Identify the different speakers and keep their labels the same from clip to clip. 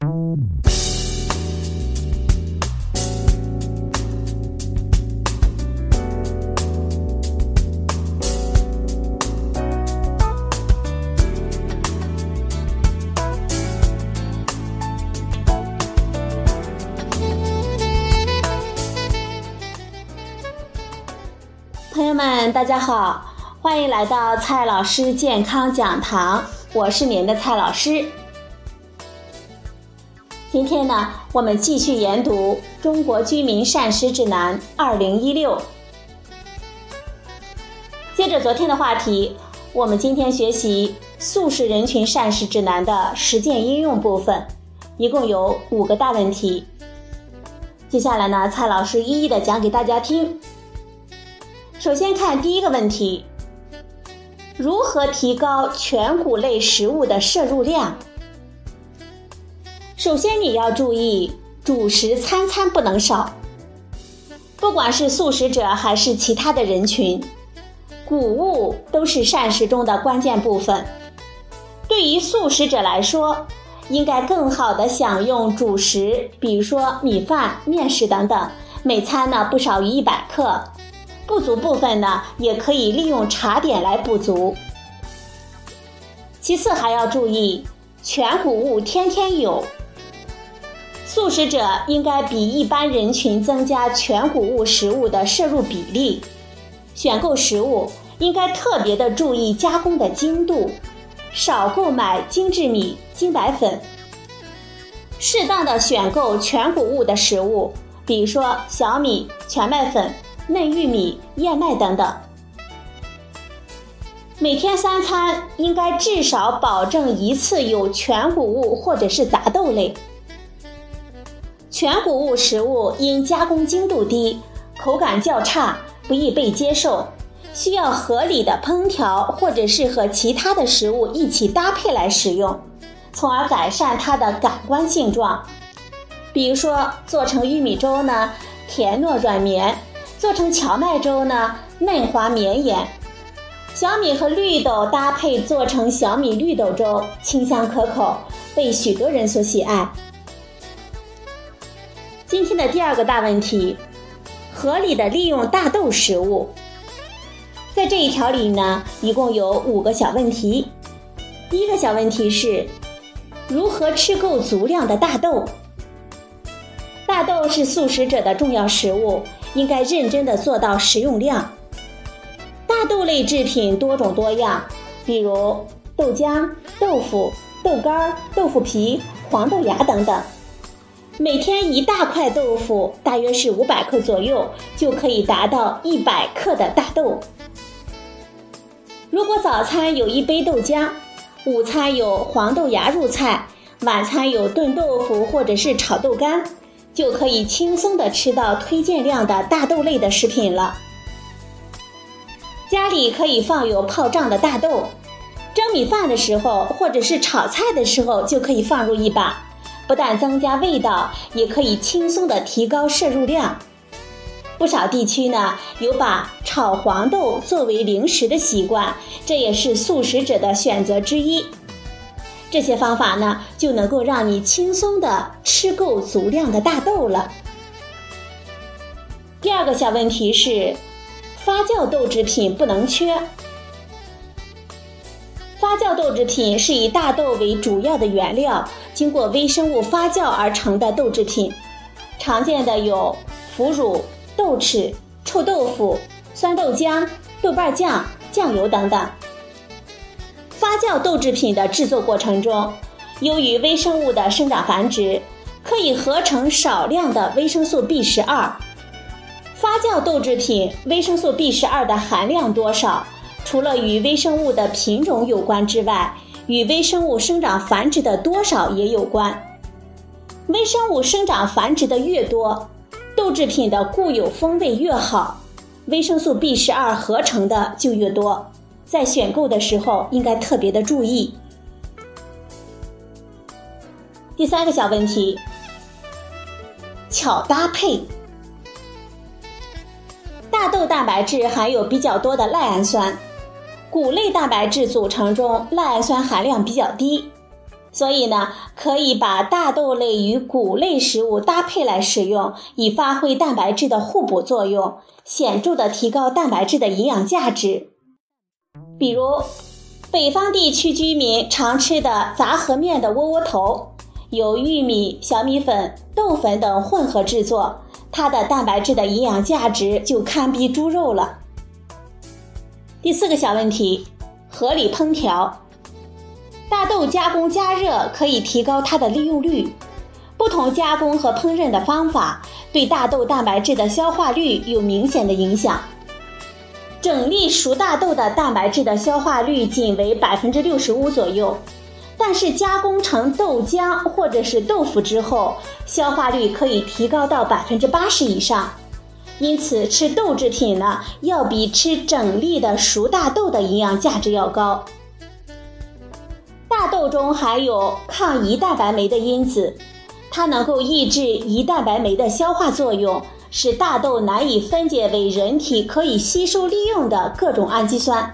Speaker 1: 朋友们，大家好，欢迎来到蔡老师健康讲堂，我是您的蔡老师。今天呢，我们继续研读《中国居民膳食指南（二零一六）》。接着昨天的话题，我们今天学习素食人群膳食指南的实践应用部分，一共有五个大问题。接下来呢，蔡老师一一的讲给大家听。首先看第一个问题：如何提高全谷类食物的摄入量？首先你要注意，主食餐餐不能少。不管是素食者还是其他的人群，谷物都是膳食中的关键部分。对于素食者来说，应该更好的享用主食，比如说米饭、面食等等，每餐呢不少于一百克。不足部分呢，也可以利用茶点来补足。其次还要注意，全谷物天天有。素食者应该比一般人群增加全谷物食物的摄入比例。选购食物应该特别的注意加工的精度，少购买精制米、精白粉。适当的选购全谷物的食物，比如说小米、全麦粉。嫩玉米、燕麦等等，每天三餐应该至少保证一次有全谷物或者是杂豆类。全谷物食物因加工精度低，口感较差，不易被接受，需要合理的烹调或者是和其他的食物一起搭配来食用，从而改善它的感官性状。比如说做成玉米粥呢，甜糯软绵。做成荞麦粥呢，嫩滑绵延；小米和绿豆搭配做成小米绿豆粥，清香可口，被许多人所喜爱。今天的第二个大问题：合理的利用大豆食物。在这一条里呢，一共有五个小问题。第一个小问题是：如何吃够足量的大豆？大豆是素食者的重要食物。应该认真的做到食用量。大豆类制品多种多样，比如豆浆、豆腐、豆干、豆腐皮、黄豆芽等等。每天一大块豆腐，大约是五百克左右，就可以达到一百克的大豆。如果早餐有一杯豆浆，午餐有黄豆芽入菜，晚餐有炖豆腐或者是炒豆干。就可以轻松的吃到推荐量的大豆类的食品了。家里可以放有泡胀的大豆，蒸米饭的时候或者是炒菜的时候就可以放入一把，不但增加味道，也可以轻松的提高摄入量。不少地区呢有把炒黄豆作为零食的习惯，这也是素食者的选择之一。这些方法呢，就能够让你轻松的吃够足量的大豆了。第二个小问题是，发酵豆制品不能缺。发酵豆制品是以大豆为主要的原料，经过微生物发酵而成的豆制品，常见的有腐乳、豆豉、臭豆腐、酸豆浆、豆瓣酱、酱油等等。发酵豆制品的制作过程中，由于微生物的生长繁殖，可以合成少量的维生素 B 十二。发酵豆制品维生素 B 十二的含量多少，除了与微生物的品种有关之外，与微生物生长繁殖的多少也有关。微生物生长繁殖的越多，豆制品的固有风味越好，维生素 B 十二合成的就越多。在选购的时候，应该特别的注意。第三个小问题，巧搭配。大豆蛋白质含有比较多的赖氨酸，谷类蛋白质组成中赖氨酸含量比较低，所以呢，可以把大豆类与谷类食物搭配来食用，以发挥蛋白质的互补作用，显著的提高蛋白质的营养价值。比如，北方地区居民常吃的杂合面的窝窝头，由玉米、小米粉、豆粉等混合制作，它的蛋白质的营养价值就堪比猪肉了。第四个小问题，合理烹调。大豆加工加热可以提高它的利用率，不同加工和烹饪的方法对大豆蛋白质的消化率有明显的影响。整粒熟大豆的蛋白质的消化率仅为百分之六十五左右，但是加工成豆浆或者是豆腐之后，消化率可以提高到百分之八十以上。因此，吃豆制品呢，要比吃整粒的熟大豆的营养价值要高。大豆中含有抗胰蛋白酶的因子，它能够抑制胰蛋白酶的消化作用，使大豆难以分解为人体可以吸收利用的各种氨基酸。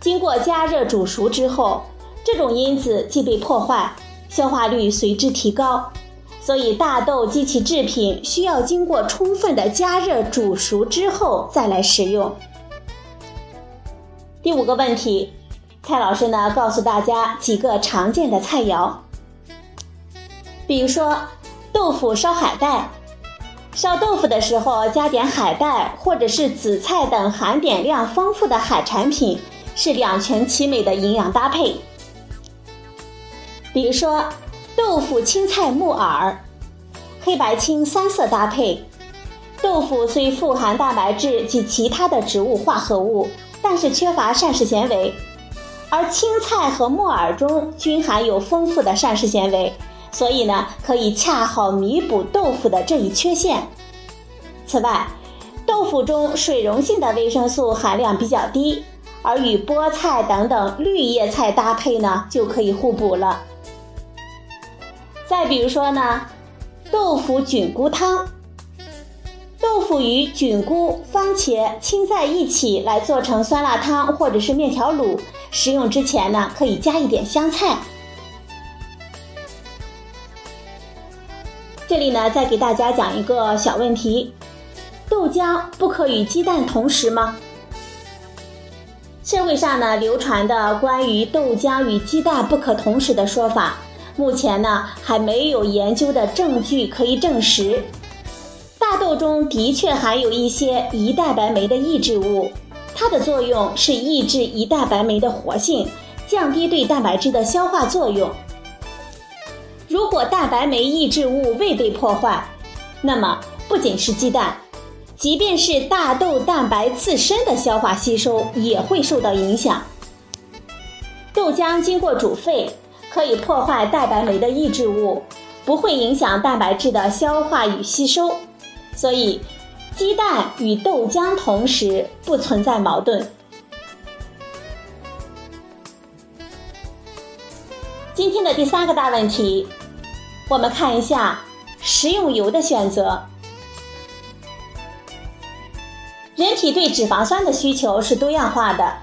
Speaker 1: 经过加热煮熟之后，这种因子即被破坏，消化率随之提高。所以，大豆及其制品需要经过充分的加热煮熟之后再来食用。第五个问题。蔡老师呢，告诉大家几个常见的菜肴，比如说豆腐烧海带。烧豆腐的时候加点海带或者是紫菜等含碘量丰富的海产品，是两全其美的营养搭配。比如说豆腐青菜木耳，黑白青三色搭配。豆腐虽富含蛋白质及其他的植物化合物，但是缺乏膳食纤维。而青菜和木耳中均含有丰富的膳食纤维，所以呢，可以恰好弥补豆腐的这一缺陷。此外，豆腐中水溶性的维生素含量比较低，而与菠菜等等绿叶菜搭配呢，就可以互补了。再比如说呢，豆腐菌菇汤，豆腐与菌菇、番茄、青菜一起来做成酸辣汤或者是面条卤。食用之前呢，可以加一点香菜。这里呢，再给大家讲一个小问题：豆浆不可与鸡蛋同食吗？社会上呢流传的关于豆浆与鸡蛋不可同食的说法，目前呢还没有研究的证据可以证实。大豆中的确含有一些胰蛋白酶的抑制物。它的作用是抑制胰蛋白酶的活性，降低对蛋白质的消化作用。如果蛋白酶抑制物未被破坏，那么不仅是鸡蛋，即便是大豆蛋白自身的消化吸收也会受到影响。豆浆经过煮沸，可以破坏蛋白酶的抑制物，不会影响蛋白质的消化与吸收，所以。鸡蛋与豆浆同时不存在矛盾。今天的第三个大问题，我们看一下食用油的选择。人体对脂肪酸的需求是多样化的，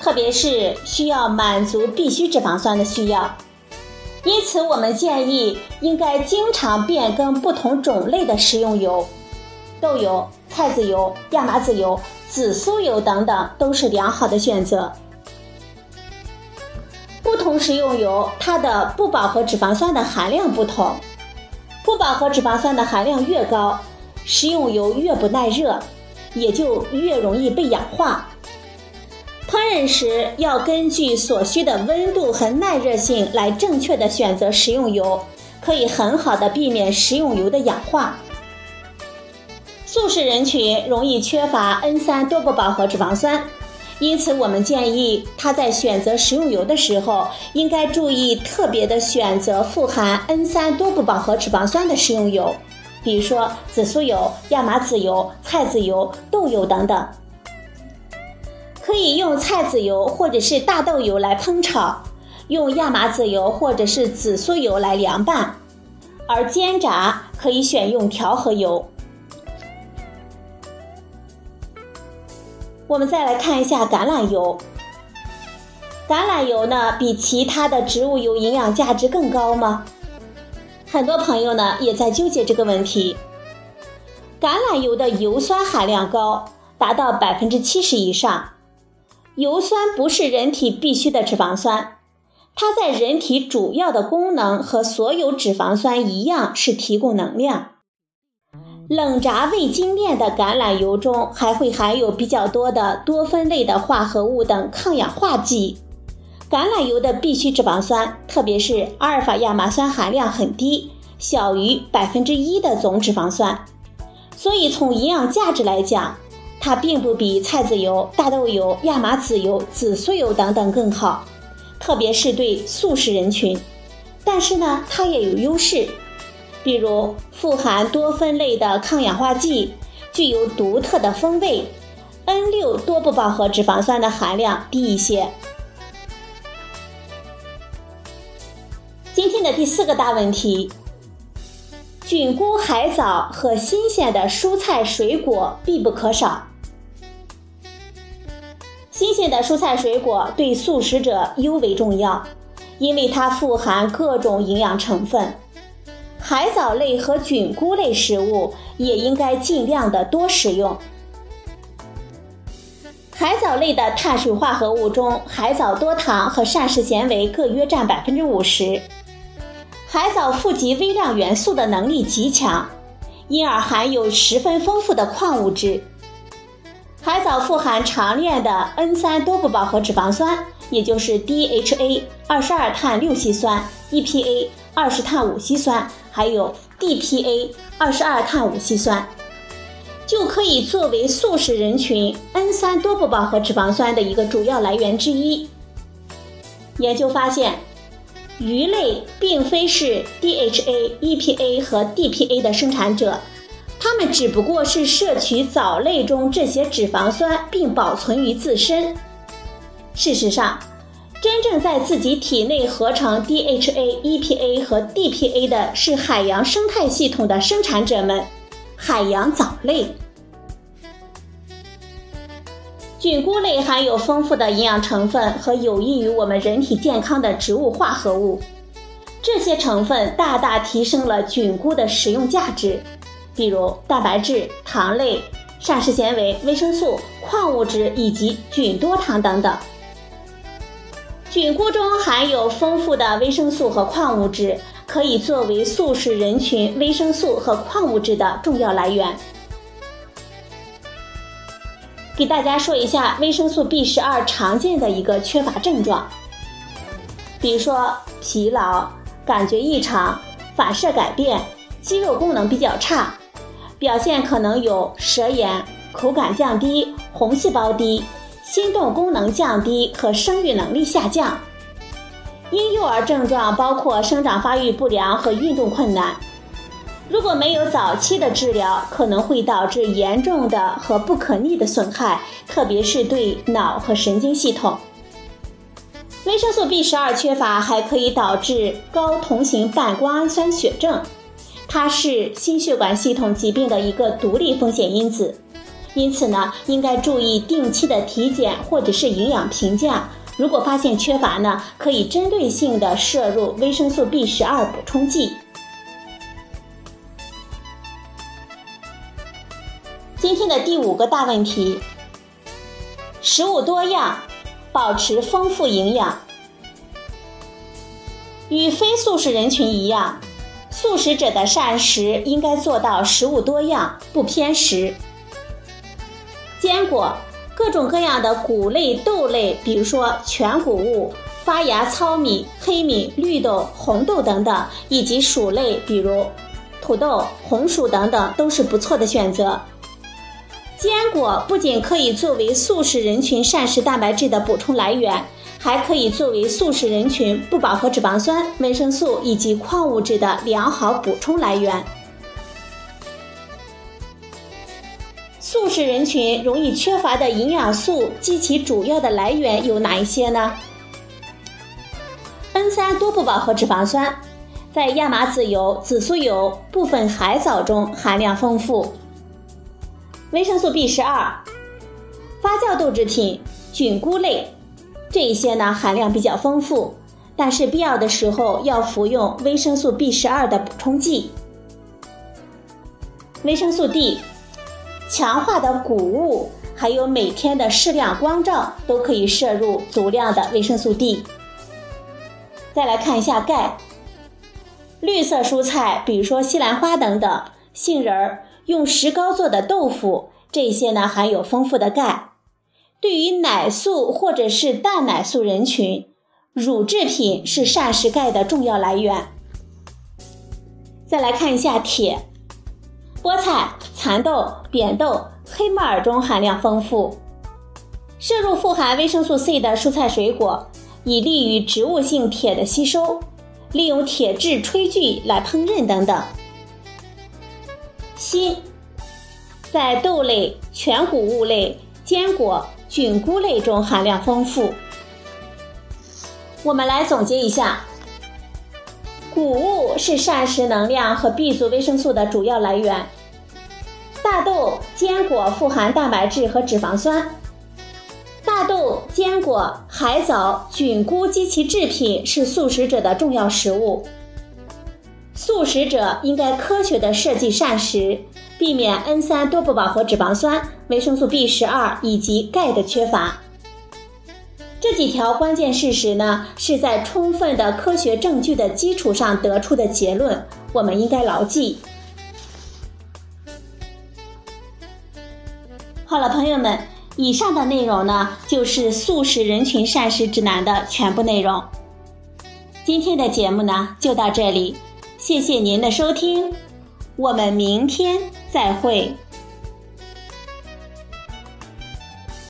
Speaker 1: 特别是需要满足必需脂肪酸的需要，因此我们建议应该经常变更不同种类的食用油。豆油、菜籽油、亚麻籽油、紫苏油等等都是良好的选择。不同食用油，它的不饱和脂肪酸的含量不同。不饱和脂肪酸的含量越高，食用油越不耐热，也就越容易被氧化。烹饪时要根据所需的温度和耐热性来正确的选择食用油，可以很好的避免食用油的氧化。素食人群容易缺乏 N 三多不饱和脂肪酸，因此我们建议他在选择食用油的时候，应该注意特别的选择富含 N 三多不饱和脂肪酸的食用油，比如说紫苏油、亚麻籽油、菜籽油、豆油等等。可以用菜籽油或者是大豆油来烹炒，用亚麻籽油或者是紫苏油来凉拌，而煎炸可以选用调和油。我们再来看一下橄榄油。橄榄油呢比其他的植物油营养价值更高吗？很多朋友呢也在纠结这个问题。橄榄油的油酸含量高，达到百分之七十以上。油酸不是人体必需的脂肪酸，它在人体主要的功能和所有脂肪酸一样，是提供能量。冷炸未精炼的橄榄油中还会含有比较多的多酚类的化合物等抗氧化剂。橄榄油的必需脂肪酸，特别是阿尔法亚麻酸含量很低，小于百分之一的总脂肪酸，所以从营养价值来讲，它并不比菜籽油、大豆油、亚麻籽油、紫苏油等等更好，特别是对素食人群。但是呢，它也有优势，比如富含多酚类的抗氧化剂，具有独特的风味，N 六多不饱和脂肪酸的含量低一些。今天的第四个大问题：菌菇、海藻和新鲜的蔬菜水果必不可少。新鲜的蔬菜水果对素食者尤为重要，因为它富含各种营养成分。海藻类和菌菇类食物也应该尽量的多食用。海藻类的碳水化合物中，海藻多糖和膳食纤维各约占百分之五十。海藻富集微量元素的能力极强，因而含有十分丰富的矿物质。海藻富含常见的 N 三多不饱和脂肪酸，也就是 DHA 二十二碳六烯酸、EPA 二十碳五烯酸，还有 DPA 二十二碳五烯酸，就可以作为素食人群 N 三多不饱和脂肪酸的一个主要来源之一。研究发现。鱼类并非是 DHA、EPA 和 DPA 的生产者，它们只不过是摄取藻类中这些脂肪酸并保存于自身。事实上，真正在自己体内合成 DHA、EPA 和 DPA 的是海洋生态系统的生产者们——海洋藻类。菌菇类含有丰富的营养成分和有益于我们人体健康的植物化合物，这些成分大大提升了菌菇的食用价值，比如蛋白质、糖类、膳食纤维、维生素、矿物质以及菌多糖等等。菌菇中含有丰富的维生素和矿物质，可以作为素食人群维生素和矿物质的重要来源。给大家说一下维生素 B 十二常见的一个缺乏症状，比如说疲劳、感觉异常、反射改变、肌肉功能比较差，表现可能有舌炎、口感降低、红细胞低、心动功能降低和生育能力下降。婴幼儿症状包括生长发育不良和运动困难。如果没有早期的治疗，可能会导致严重的和不可逆的损害，特别是对脑和神经系统。维生素 B 十二缺乏还可以导致高同型半胱氨酸血症，它是心血管系统疾病的一个独立风险因子。因此呢，应该注意定期的体检或者是营养评价。如果发现缺乏呢，可以针对性的摄入维生素 B 十二补充剂。今天的第五个大问题：食物多样，保持丰富营养。与非素食人群一样，素食者的膳食应该做到食物多样，不偏食。坚果、各种各样的谷类、豆类，比如说全谷物、发芽糙米、黑米、绿豆、红豆等等，以及薯类，比如土豆、红薯等等，都是不错的选择。坚果不仅可以作为素食人群膳食蛋白质的补充来源，还可以作为素食人群不饱和脂肪酸、维生素以及矿物质的良好补充来源。素食人群容易缺乏的营养素及其主要的来源有哪一些呢？N 三多不饱和脂肪酸在亚麻籽油、紫苏油、部分海藻中含量丰富。维生素 B 十二，发酵豆制品、菌菇类、这一些呢含量比较丰富，但是必要的时候要服用维生素 B 十二的补充剂。维生素 D，强化的谷物还有每天的适量光照都可以摄入足量的维生素 D。再来看一下钙，绿色蔬菜，比如说西兰花等等，杏仁儿，用石膏做的豆腐，这些呢含有丰富的钙。对于奶素或者是蛋奶素人群，乳制品是膳食钙的重要来源。再来看一下铁，菠菜、蚕豆、扁豆、黑木耳中含量丰富。摄入富含维生素 C 的蔬菜水果，以利于植物性铁的吸收。利用铁质炊具来烹饪等等。锌，在豆类、全谷物类、坚果。菌菇类中含量丰富。我们来总结一下：谷物是膳食能量和 B 族维生素的主要来源。大豆、坚果富含蛋白质和脂肪酸。大豆、坚果、海藻、菌菇及其制品是素食者的重要食物。素食者应该科学的设计膳食。避免 N 三多不饱和脂肪酸、维生素 B 十二以及钙的缺乏。这几条关键事实呢，是在充分的科学证据的基础上得出的结论，我们应该牢记。好了，朋友们，以上的内容呢，就是素食人群膳食指南的全部内容。今天的节目呢，就到这里，谢谢您的收听。我们明天再会。